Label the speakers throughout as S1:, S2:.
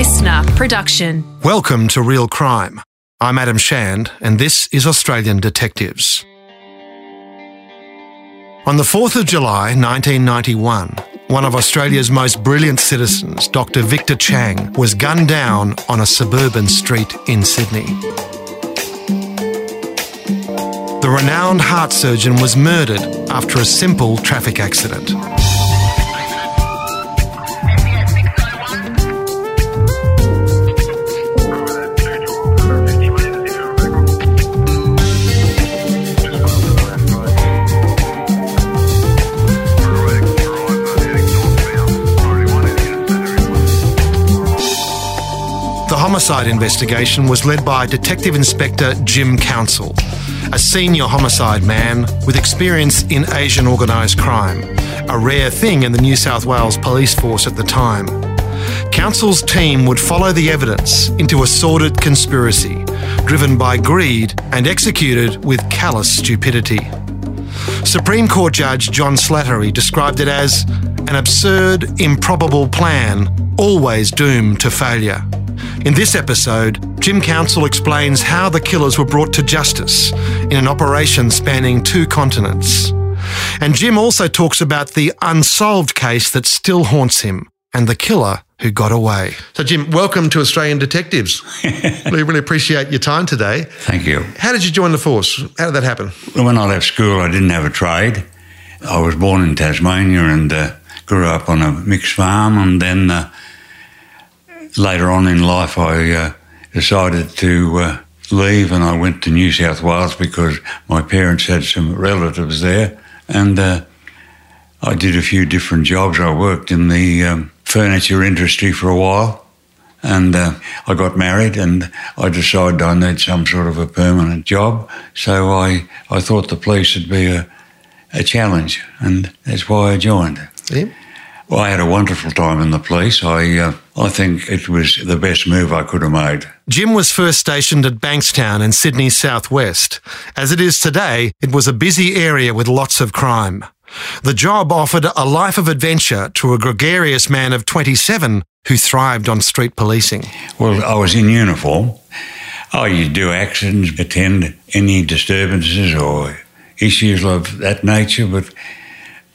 S1: LiSTNR production.
S2: Welcome to Real Crime. I'm Adam Shand, and this is Australian Detectives. On the 4th of July 1991, one of Australia's most brilliant citizens, Dr. Victor Chang, was gunned down on a suburban street in Sydney. The renowned heart surgeon was murdered after a simple traffic accident. Homicide investigation was led by Detective Inspector Jim Counsel, a senior homicide man with experience in Asian organised crime, a rare thing in the New South Wales police force at the time. Counsel's team would follow the evidence into a sordid conspiracy, driven by greed and executed with callous stupidity. Supreme Court Judge John Slattery described it as an absurd, improbable plan, always doomed to failure. In this episode, Jim Counsel explains how the killers were brought to justice in an operation spanning two continents. And Jim also talks about the unsolved case that still haunts him and the killer who got away. So, Jim, welcome to Australian Detectives. we really appreciate your time today.
S3: Thank you.
S2: How did you join the force? How did that happen?
S3: When I left school, I didn't have a trade. I was born in Tasmania and uh, grew up on a mixed farm, and then uh, later on in life, I uh, decided to uh, leave and I went to New South Wales because my parents had some relatives there, and uh, I did a few different jobs. I worked in the um, furniture industry for a while. And uh, I got married, and I decided I need some sort of a permanent job. So I, I thought the police would be a, a challenge, and that's why I joined. Well, I had a wonderful time in the police. I, uh, I think it was the best move I could have made.
S2: Jim was first stationed at Bankstown in Sydney's southwest. As it is today, it was a busy area with lots of crime. The job offered a life of adventure to a gregarious man of 27 who thrived on street policing.
S3: Well, I was in uniform. Oh, you do actions, attend any disturbances or issues of that nature, but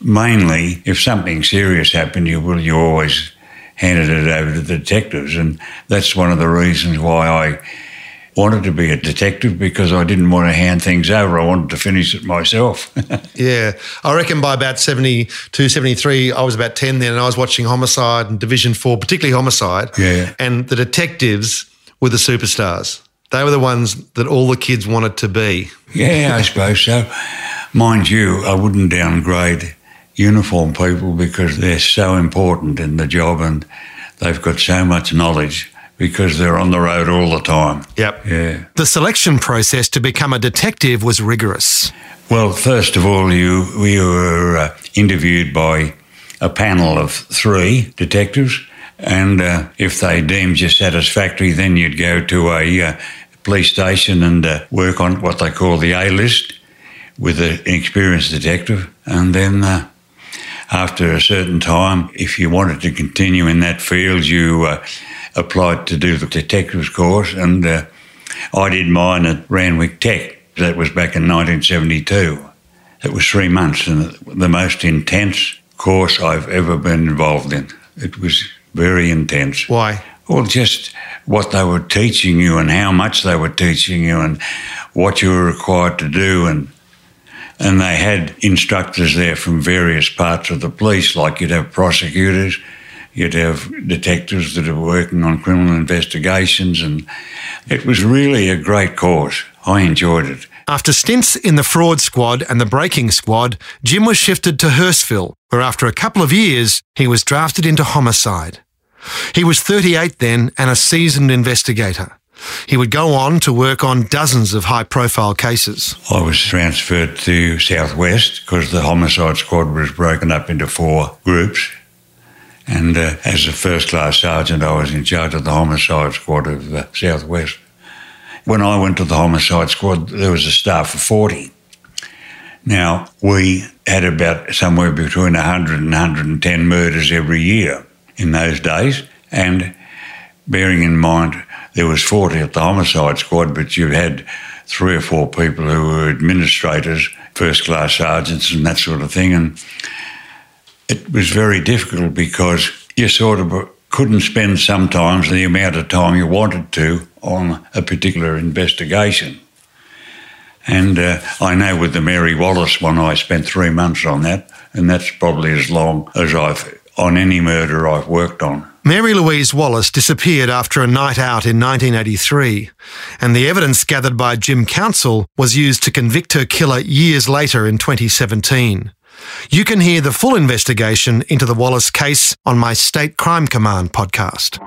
S3: mainly if something serious happened, you will you always handed it over to the detectives, and that's one of the reasons why I wanted to be a detective because I didn't want to hand things over. I wanted to finish it myself.
S2: Yeah, I reckon by about 72, 73, I was about 10 then, and I was watching Homicide and Division 4, particularly Homicide.
S3: Yeah.
S2: And the detectives were the superstars. They were the ones that all the kids wanted to be.
S3: yeah, I suppose so. Mind you, I wouldn't downgrade uniform people because they're so important in the job and they've got so much knowledge because they're on the road all the time.
S2: Yep.
S3: Yeah.
S2: The selection process to become a detective was rigorous.
S3: Well, first of all, you we were uh, interviewed by a panel of three detectives, and uh, if they deemed you satisfactory, then you'd go to a uh, police station and uh, work on what they call the A list with an experienced detective, and then. After a certain time, if you wanted to continue in that field, you uh, applied to do the detective's course, and uh, I did mine at Randwick Tech. That was back in 1972. It was three months, and the most intense course I've ever been involved in. It was very intense.
S2: Why?
S3: Well, just what they were teaching you and how much they were teaching you and what you were required to do and and they had instructors there from various parts of the police, like you'd have prosecutors, you'd have detectives that are working on criminal investigations, and it was really a great course. I enjoyed it.
S2: After stints in the fraud squad and the breaking squad, Jim was shifted to Hurstville, where after a couple of years, he was drafted into homicide. He was 38 then and a seasoned investigator. He would go on to work on dozens of high profile cases.
S3: I was transferred to Southwest because the homicide squad was broken up into four groups. And uh, as a first class sergeant, I was in charge of the homicide squad of uh, Southwest. When I went to the homicide squad, there was a staff of 40. Now, we had about somewhere between 100 and 110 murders every year in those days. And bearing in mind there was 40 at the homicide squad, but you had three or four people who were administrators, first class sergeants, and that sort of thing. And it was very difficult because you sort of couldn't spend sometimes the amount of time you wanted to on a particular investigation. And uh, I know with the Mary Wallace one, I spent three months on that, and that's probably as long as I've on any murder I've worked on.
S2: Mary Louise Wallace disappeared after a night out in 1983, and the evidence gathered by Jim Counsel was used to convict her killer years later in 2017. You can hear the full investigation into the Wallace case on my State Crime Command podcast.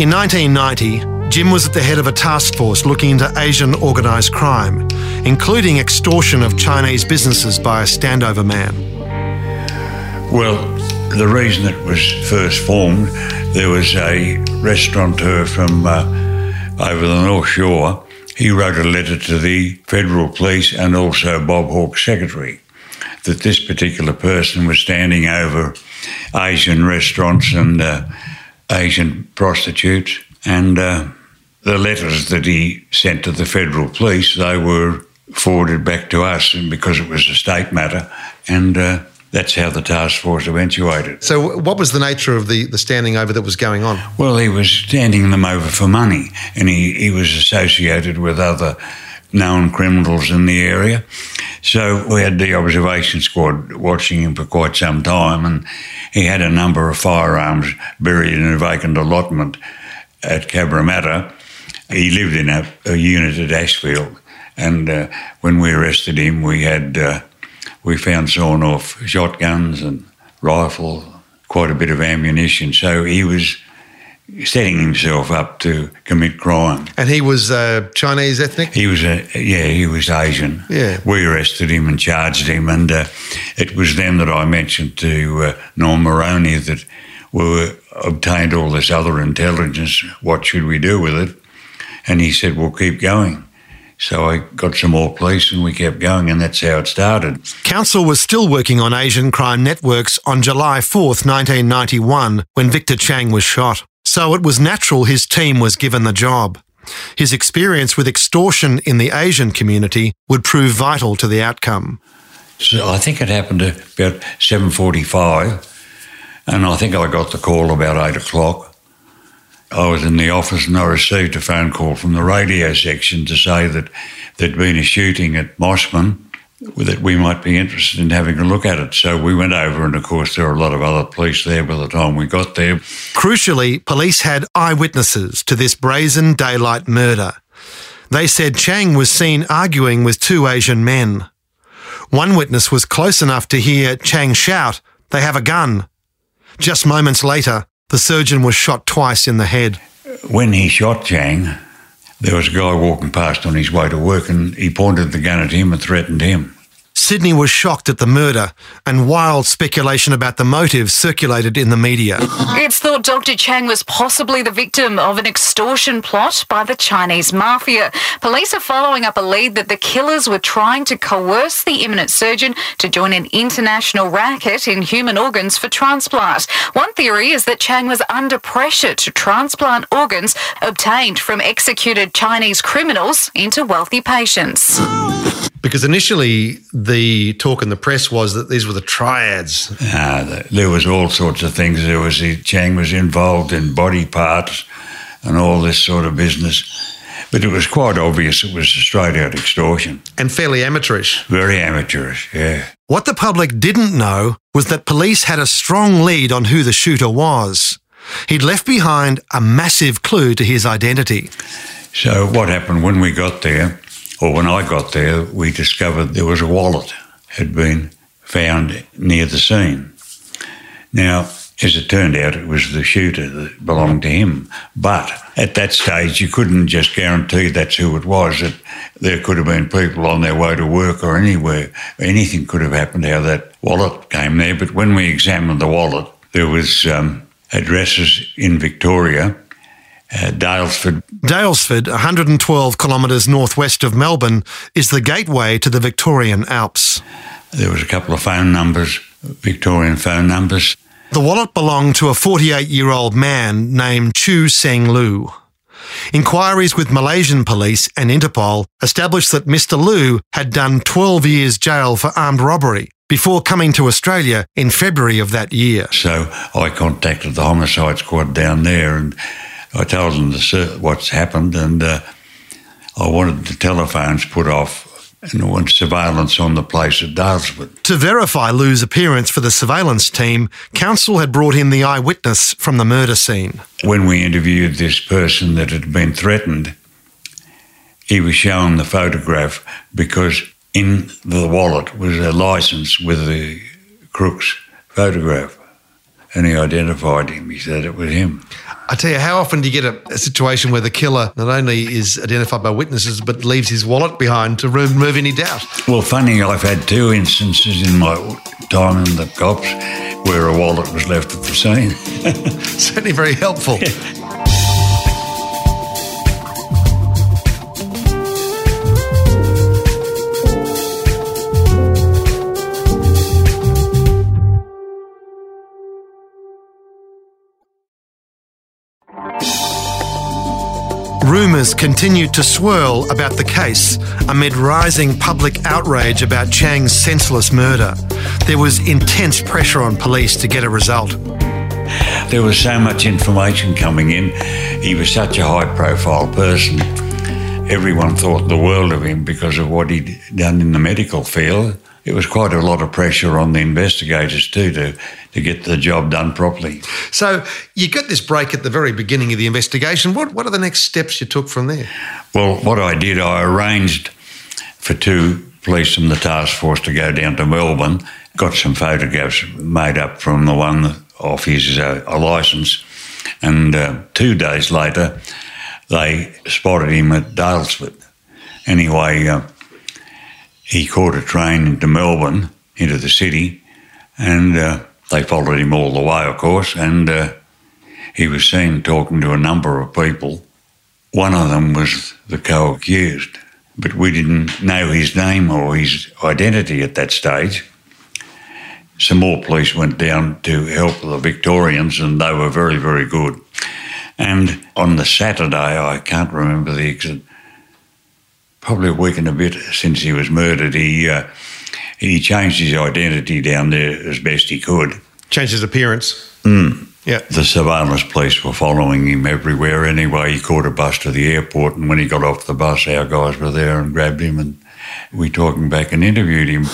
S2: In 1990, Jim was at the head of a task force looking into Asian organised crime, including extortion of Chinese businesses by a standover man.
S3: Well, the reason it was first formed, there was a restaurateur from uh, over the North Shore. He wrote a letter to the federal police and also Bob Hawke's secretary that this particular person was standing over Asian restaurants and uh, Asian prostitutes. And uh, the letters that he sent to the federal police, they were forwarded back to us because it was a state matter. And uh, that's how the task force eventuated.
S2: So, what was the nature of the, the standing over that was going on?
S3: Well, he was standing them over for money, and he, he was associated with other known criminals in the area. So, we had the observation squad watching him for quite some time, and he had a number of firearms buried in a vacant allotment at Cabramatta. He lived in a, a unit at Ashfield, and uh, when we arrested him, we had. Uh, we found sawn off shotguns and rifle, quite a bit of ammunition. So he was setting himself up to commit crime.
S2: And he was uh, Chinese ethnic?
S3: He was, a, yeah, he was Asian.
S2: Yeah.
S3: We arrested him and charged him, and uh, it was then that I mentioned to uh, Norm Moroney that we obtained all this other intelligence. What should we do with it? And he said, "We'll keep going." So I got some more police and we kept going, and that's how it started.
S2: Counsel was still working on Asian crime networks on July 4th, 1991, when Victor Chang was shot. So it was natural his team was given the job. His experience with extortion in the Asian community would prove vital to the outcome.
S3: So I think it happened about 7.45, and I think I got the call about 8 o'clock. I was in the office and I received a phone call from the radio section to say that there'd been a shooting at Mosman, that we might be interested in having a look at it. So we went over, and of course, there were a lot of other police there by the time we got there.
S2: Crucially, police had eyewitnesses to this brazen daylight murder. They said Chang was seen arguing with two Asian men. One witness was close enough to hear Chang shout, They have a gun. Just moments later, the surgeon was shot twice in the head.
S3: When he shot Chang, there was a guy walking past on his way to work and he pointed the gun at him and threatened him.
S2: Sydney was shocked at the murder, and wild speculation about the motive circulated in the media.
S1: It's thought Dr. Chang was possibly the victim of an extortion plot by the Chinese mafia. Police are following up a lead that the killers were trying to coerce the eminent surgeon to join an international racket in human organs for transplant. One theory is that Chang was under pressure to transplant organs obtained from executed Chinese criminals into wealthy patients.
S2: Because initially, the talk in the press was that these were the triads.
S3: Uh, there was all sorts of things. There was Chang was involved in body parts and all this sort of business. But it was quite obvious it was straight out extortion.
S2: And fairly amateurish.
S3: Very amateurish, yeah.
S2: What the public didn't know was that police had a strong lead on who the shooter was. He'd left behind a massive clue to his identity.
S3: So, what happened when we got there? Well, when I got there, we discovered there was a wallet had been found near the scene. Now, as it turned out, it was the shooter that belonged to him. But at that stage, you couldn't just guarantee that's who it was. That there could have been people on their way to work or anywhere. Anything could have happened how that wallet came there. But when we examined the wallet, there was um, addresses in Victoria uh, Daylesford.
S2: Daylesford, 112 kilometres northwest of Melbourne, is the gateway to the Victorian Alps.
S3: There was a couple of phone numbers, Victorian phone numbers.
S2: The wallet belonged to a 48 year old man named Chu Seng Lu. Inquiries with Malaysian police and Interpol established that Mr. Lu had done 12 years jail for armed robbery before coming to Australia in February of that year.
S3: So I contacted the homicide squad down there and I told them what's happened and uh, I wanted the telephones put off and want surveillance on the place at Daylesford.
S2: To verify Lou's appearance for the surveillance team, Counsel had brought in the eyewitness from the murder scene.
S3: When we interviewed this person that had been threatened, he was shown the photograph because in the wallet was a license with the crook's photograph. And he identified him. He said it was him.
S2: I tell you, how often do you get a, a, situation where the killer not only is identified by witnesses but leaves his wallet behind to remove any doubt?
S3: Well, funny, I've had two instances in my time in the cops where a wallet was left at the scene.
S2: Certainly very helpful. Rumours continued to swirl about the case amid rising public outrage about Chang's senseless murder. There was intense pressure on police to get a result.
S3: There was so much information coming in. He was such a high profile person. Everyone thought the world of him because of what he'd done in the medical field it was quite a lot of pressure on the investigators too to, to get the job done properly.
S2: So you got this break at the very beginning of the investigation. What, what are the next steps you took from there?
S3: Well, what I did, I arranged for two police from the task force to go down to Melbourne, got some photographs made up from the one off his uh, license, and uh, two days later, they spotted him at Daylesford. Anyway, uh, he caught a train into Melbourne, into the city, and uh, they followed him all the way, of course, and uh, he was seen talking to a number of people. One of them was the co accused, but we didn't know his name or his identity at that stage. Some more police went down to help the Victorians, and they were very, very good. And on the Saturday, I can't remember the exact probably a week and a bit since he was murdered, he uh, he changed his identity down there as best he could.
S2: Changed his appearance.
S3: Mm.
S2: Yeah.
S3: The surveillance police were following him everywhere. Anyway, he caught a bus to the airport, and when he got off the bus, our guys were there and grabbed him, and we him back and interviewed him.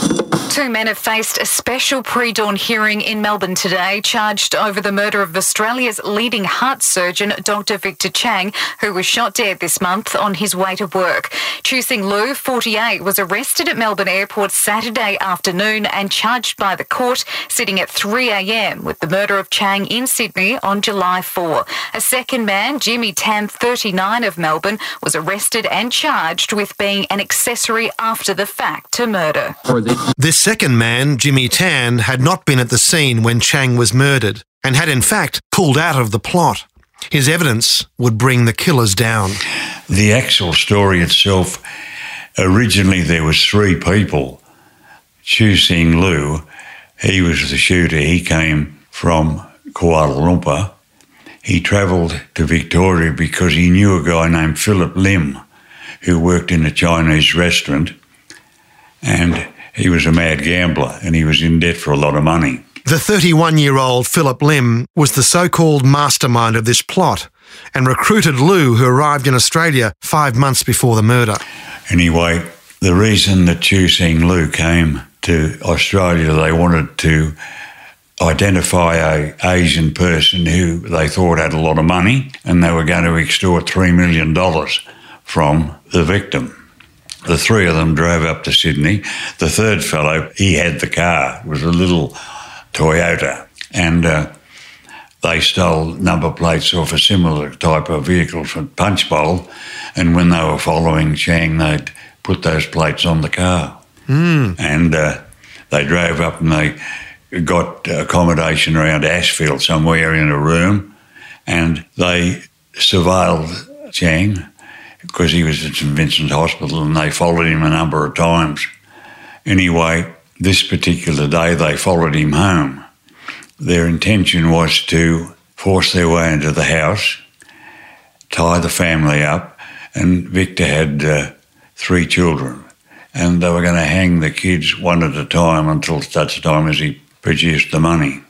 S1: Two men have faced a special pre dawn hearing in Melbourne today, charged over the murder of Australia's leading heart surgeon, Dr. Victor Chang, who was shot dead this month on his way to work. Chu Seng Lu, 48, was arrested at Melbourne Airport Saturday afternoon and charged by the court, sitting at 3 a.m. with the murder of Chang in Sydney on July 4. A second man, Jimmy Tan, 39 of Melbourne, was arrested and charged with being an accessory after the fact to murder.
S2: This second man, Jimmy Tan, had not been at the scene when Chang was murdered and had in fact pulled out of the plot. His evidence would bring the killers down.
S3: The actual story itself, originally there was three people. Chu Sing Lu, he was the shooter. He came from Kuala Lumpur. He travelled to Victoria because he knew a guy named Philip Lim who worked in a Chinese restaurant. And he was a mad gambler and he was in debt for a lot of money.
S2: The 31 year old Philip Lim was the so called mastermind of this plot and recruited Lou, who arrived in Australia five months before the murder.
S3: Anyway, the reason that Chu Seng Lu came to Australia, they wanted to identify a Asian person who they thought had a lot of money and they were going to extort $3 million from the victim. The three of them drove up to Sydney. The third fellow, he had the car. It was a little Toyota. And uh, they stole number plates off a similar type of vehicle from Punchbowl. And when they were following Chang, they'd put those plates on the car.
S2: Mm.
S3: And uh, they drove up and they got accommodation around Ashfield somewhere in a room. And they surveilled Chang because he was at St Vincent's Hospital and they followed him a number of times. Anyway, this particular day they followed him home Their intention was to force their way into the house, tie the family up, and Victor had uh, three children. And they were going to hang the kids one at a time until such time as he produced the money.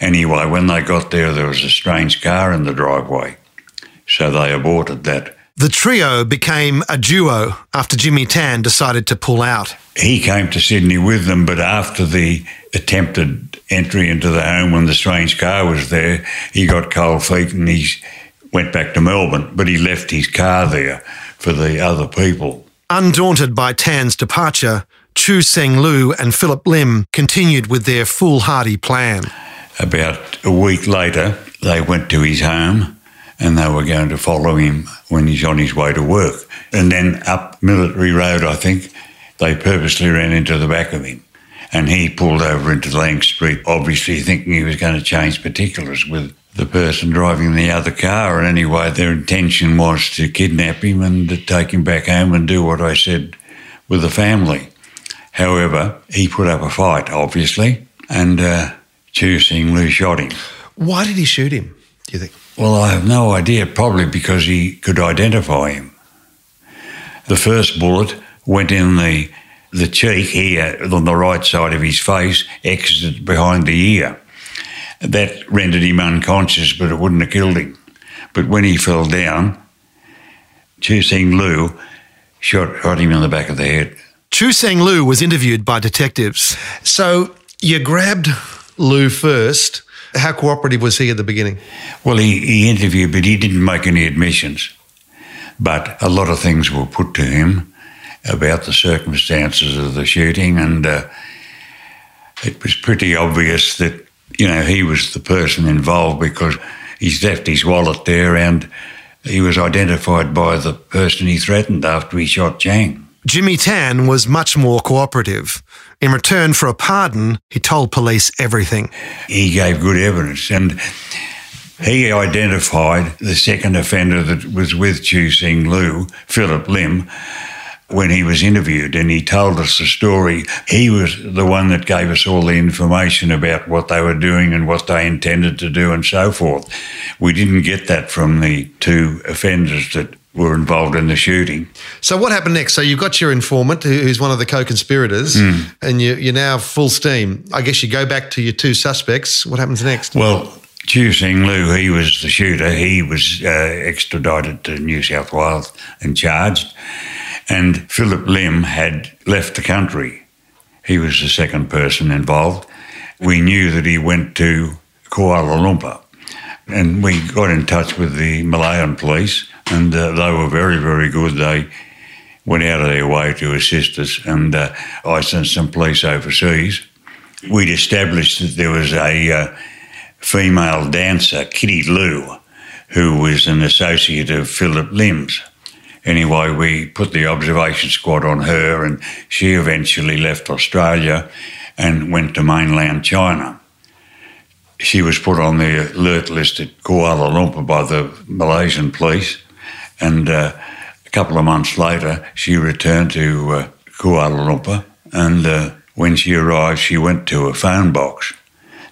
S3: Anyway, when they got there, there was a strange car in the driveway. So they aborted that.
S2: The trio became a duo after Jimmy Tan decided to pull out.
S3: He came to Sydney with them, but after the attempted entry into the home when the strange car was there, he got cold feet and he went back to Melbourne, but he left his car there for the other people.
S2: Undaunted by Tan's departure, Chu Seng Lu and Philip Lim continued with their foolhardy plan.
S3: About a week later, they went to his home and they were going to follow him when he's on his way to work. And then up Military Road, I think, they purposely ran into the back of him. And he pulled over into Lang Street, obviously thinking he was going to change particulars with the person driving the other car. And anyway, their intention was to kidnap him and to take him back home and do what I said with the family. However, he put up a fight, obviously, and uh, Chu Sing Lu shot him.
S2: Why did he shoot him, do you think?
S3: Well, I have no idea, probably because he could identify him. The first bullet went in the the cheek here on the right side of his face, exited behind the ear. That rendered him unconscious, but it wouldn't have killed him. But when he fell down, Chu Sing Lu shot, shot him in the back of the head.
S2: Chu Seng Lu was interviewed by detectives. So you grabbed Lu first. How cooperative was he at the beginning?
S3: Well, he, he interviewed, but he didn't make any admissions. But a lot of things were put to him about the circumstances of the shooting, and uh, it was pretty obvious that you know he was the person involved because he's left his wallet there, and he was identified by the person he threatened after he shot Chang.
S2: Jimmy Tan was much more cooperative. In return for a pardon, he told police everything.
S3: He gave good evidence, and he identified the second offender that was with Chu Sing Lu, Philip Lim, when he was interviewed, and he told us the story. He was the one that gave us all the information about what they were doing and what they intended to do and so forth. We didn't get that from the two offenders that were involved in the shooting.
S2: So what happened next? So you've got your informant, who's one of the co-conspirators, and you, you're now full steam. I guess you go back to your two suspects. What happens next?
S3: Well, Chu Sing Lu, he was the shooter. He was uh, extradited to New South Wales and charged. And Philip Lim had left the country. He was the second person involved. We knew that he went to Kuala Lumpur. And we got in touch with the Malayan police, and uh, they were very, very good. They went out of their way to assist us, and uh, I sent some police overseas. We'd established that there was a uh, female dancer, Kitty Lou, who was an associate of Philip Lim's. Anyway, we put the observation squad on her, and she eventually left Australia and went to mainland China. She was put on the alert list at Kuala Lumpur by the Malaysian police, and uh, a couple of months later, she returned to uh, Kuala Lumpur. And uh, when she arrived, she went to a phone box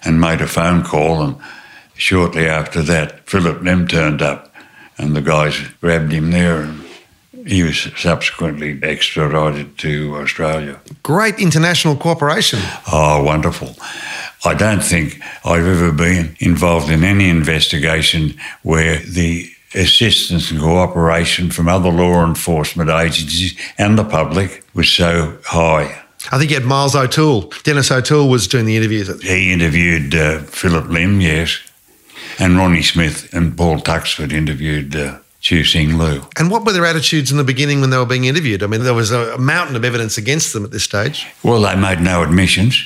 S3: and made a phone call. And shortly after that, Philip Lim turned up, and the guys grabbed him there. And he was subsequently extradited to Australia.
S2: Great international cooperation.
S3: Oh, wonderful. I don't think I've ever been involved in any investigation where the assistance and cooperation from other law enforcement agencies and the public was so high.
S2: I think you had Miles O'Toole. Dennis O'Toole was doing the interviews.
S3: He interviewed uh, Philip Lim, yes, and Ronnie Smith and Paul Tuxford interviewed uh, Chu Sing Lu.
S2: And what were their attitudes in the beginning when they were being interviewed? I mean, there was a mountain of evidence against them at this stage.
S3: Well, they made no admissions.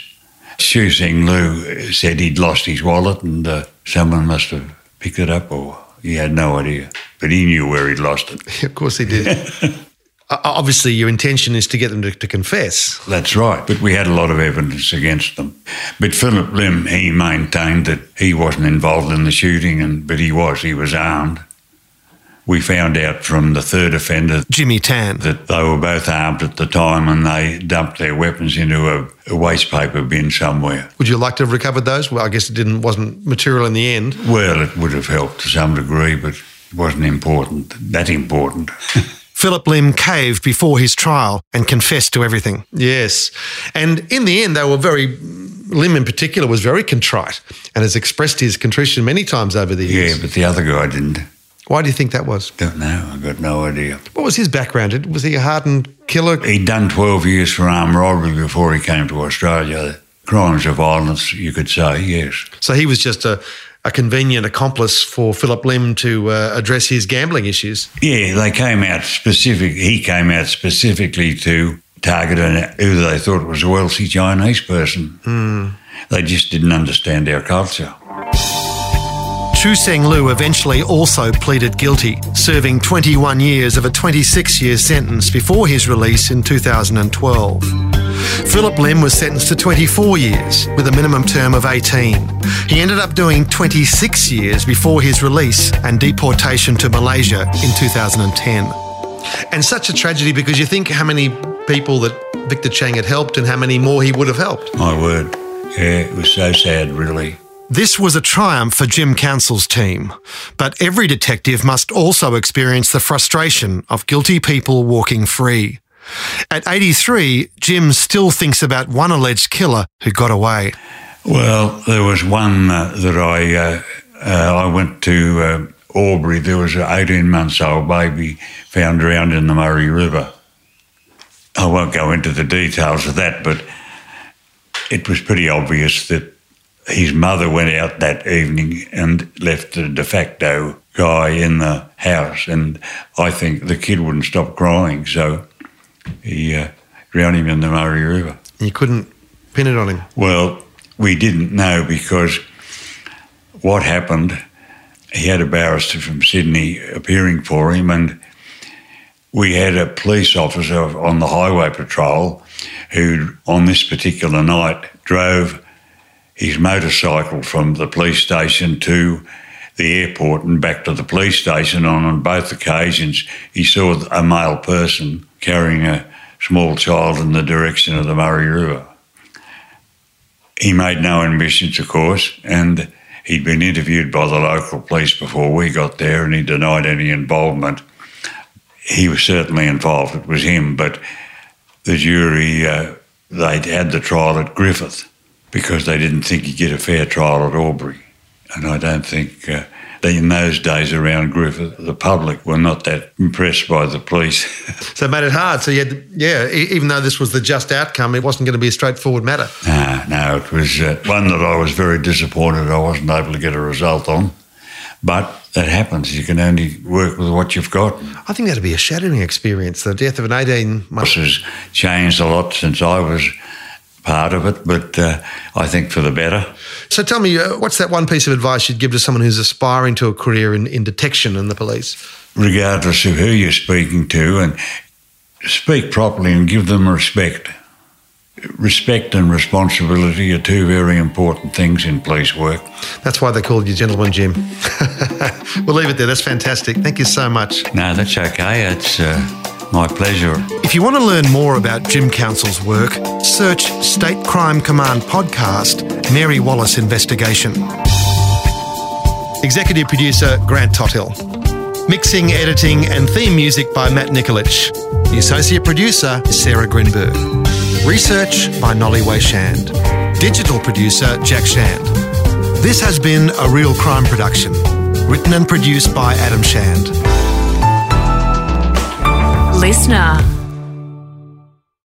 S3: Chu Sing Lu said he'd lost his wallet and uh, someone must have picked it up or he had no idea. But he knew where he'd lost it.
S2: of course he did. Obviously, your intention is to get them to, to confess.
S3: That's right. But we had a lot of evidence against them. But Philip Lim, he maintained that he wasn't involved in the shooting, and but he was. He was armed we found out from the third offender
S2: Jimmy Tan.
S3: that they were both armed at the time and they dumped their weapons into a, a waste paper bin somewhere.
S2: Would you like to have recovered those? Well, I guess it didn't wasn't material in the end.
S3: Well, it would have helped to some degree, but it wasn't important, that important.
S2: Philip Lim caved before his trial and confessed to everything. Yes. And in the end, they were very, Lim in particular was very contrite and has expressed his contrition many times over the years.
S3: yeah, but the other guy didn't.
S2: Why do you think that was?
S3: Don't know. I've got no idea.
S2: What was his background? Was he a hardened killer?
S3: He'd done 12 years for armed robbery before he came to Australia. Crimes of violence, you could say, yes.
S2: So he was just a, a convenient accomplice for Philip Lim to uh, address his gambling issues.
S3: Yeah, they came out specific. He came out specifically to target an, who they thought was a wealthy Chinese person. They just didn't understand our culture.
S2: Chu Seng Lu eventually also pleaded guilty, serving 21 years of a 26 year sentence before his release in 2012. Philip Lim was sentenced to 24 years with a minimum term of 18. He ended up doing 26 years before his release and deportation to Malaysia in 2010. And such a tragedy because you think how many people that Victor Chang had helped and how many more he would have helped.
S3: My word. Yeah, it was so sad, really.
S2: This was a triumph for Jim Counsel's team, but every detective must also experience the frustration of guilty people walking free. At 83, Jim still thinks about one alleged killer who got away.
S3: Well, there was one uh, that I uh, uh, I went to uh, Albury. There was an 18 months old baby found drowned in the Murray River. I won't go into the details of that, but it was pretty obvious that his mother went out that evening and left the de facto guy in the house, and I think the kid wouldn't stop crying, so he uh, drowned him in the Murray River.
S2: You couldn't pin it on him.
S3: Well, we didn't know because what happened, he had a barrister from Sydney appearing for him, and we had a police officer on the highway patrol who, on this particular night, drove his motorcycle from the police station to the airport and back to the police station. And on both occasions, he saw a male person carrying a small child in the direction of the Murray River. He made no admissions, of course, and he'd been interviewed by the local police before we got there, and he denied any involvement. He was certainly involved, it was him, but the jury, uh, they'd had the trial at Griffith because they didn't think he'd get a fair trial at Albury. And I don't think uh, that in those days around Griffith, the public were not that impressed by the police.
S2: So it made it hard. So you had, yeah, even though this was the just outcome, it wasn't going to be a straightforward matter.
S3: no, no, it was uh, one that I was very disappointed I wasn't able to get a result on. But that happens. You can only work with what you've got.
S2: I think that'd be a shattering experience. The death of an 18 month.
S3: This has changed a lot since I was part of it, but uh, I think for the better.
S2: So tell me, uh, what's that one piece of advice you'd give to someone who's aspiring to a career in, in detection in the police?
S3: regardless of who you're speaking to, and speak properly and give them respect. Respect and responsibility are two very important things in police work.
S2: That's why they called you Gentleman Jim. we'll leave it there. That's fantastic. Thank you so much.
S3: No, that's okay. It's uh, my pleasure.
S2: If you want to learn more about Jim Counsel's work, search State Crime Command podcast, Mary Wallace Investigation. Executive producer Grant Tothill. Mixing, editing, and theme music by Matt Nikolic. The associate producer is Sarah Grinberg. Research by Nolly Shand. Digital producer Jack Shand. This has been a real crime production, written and produced by Adam Shand.
S4: LiSTNR.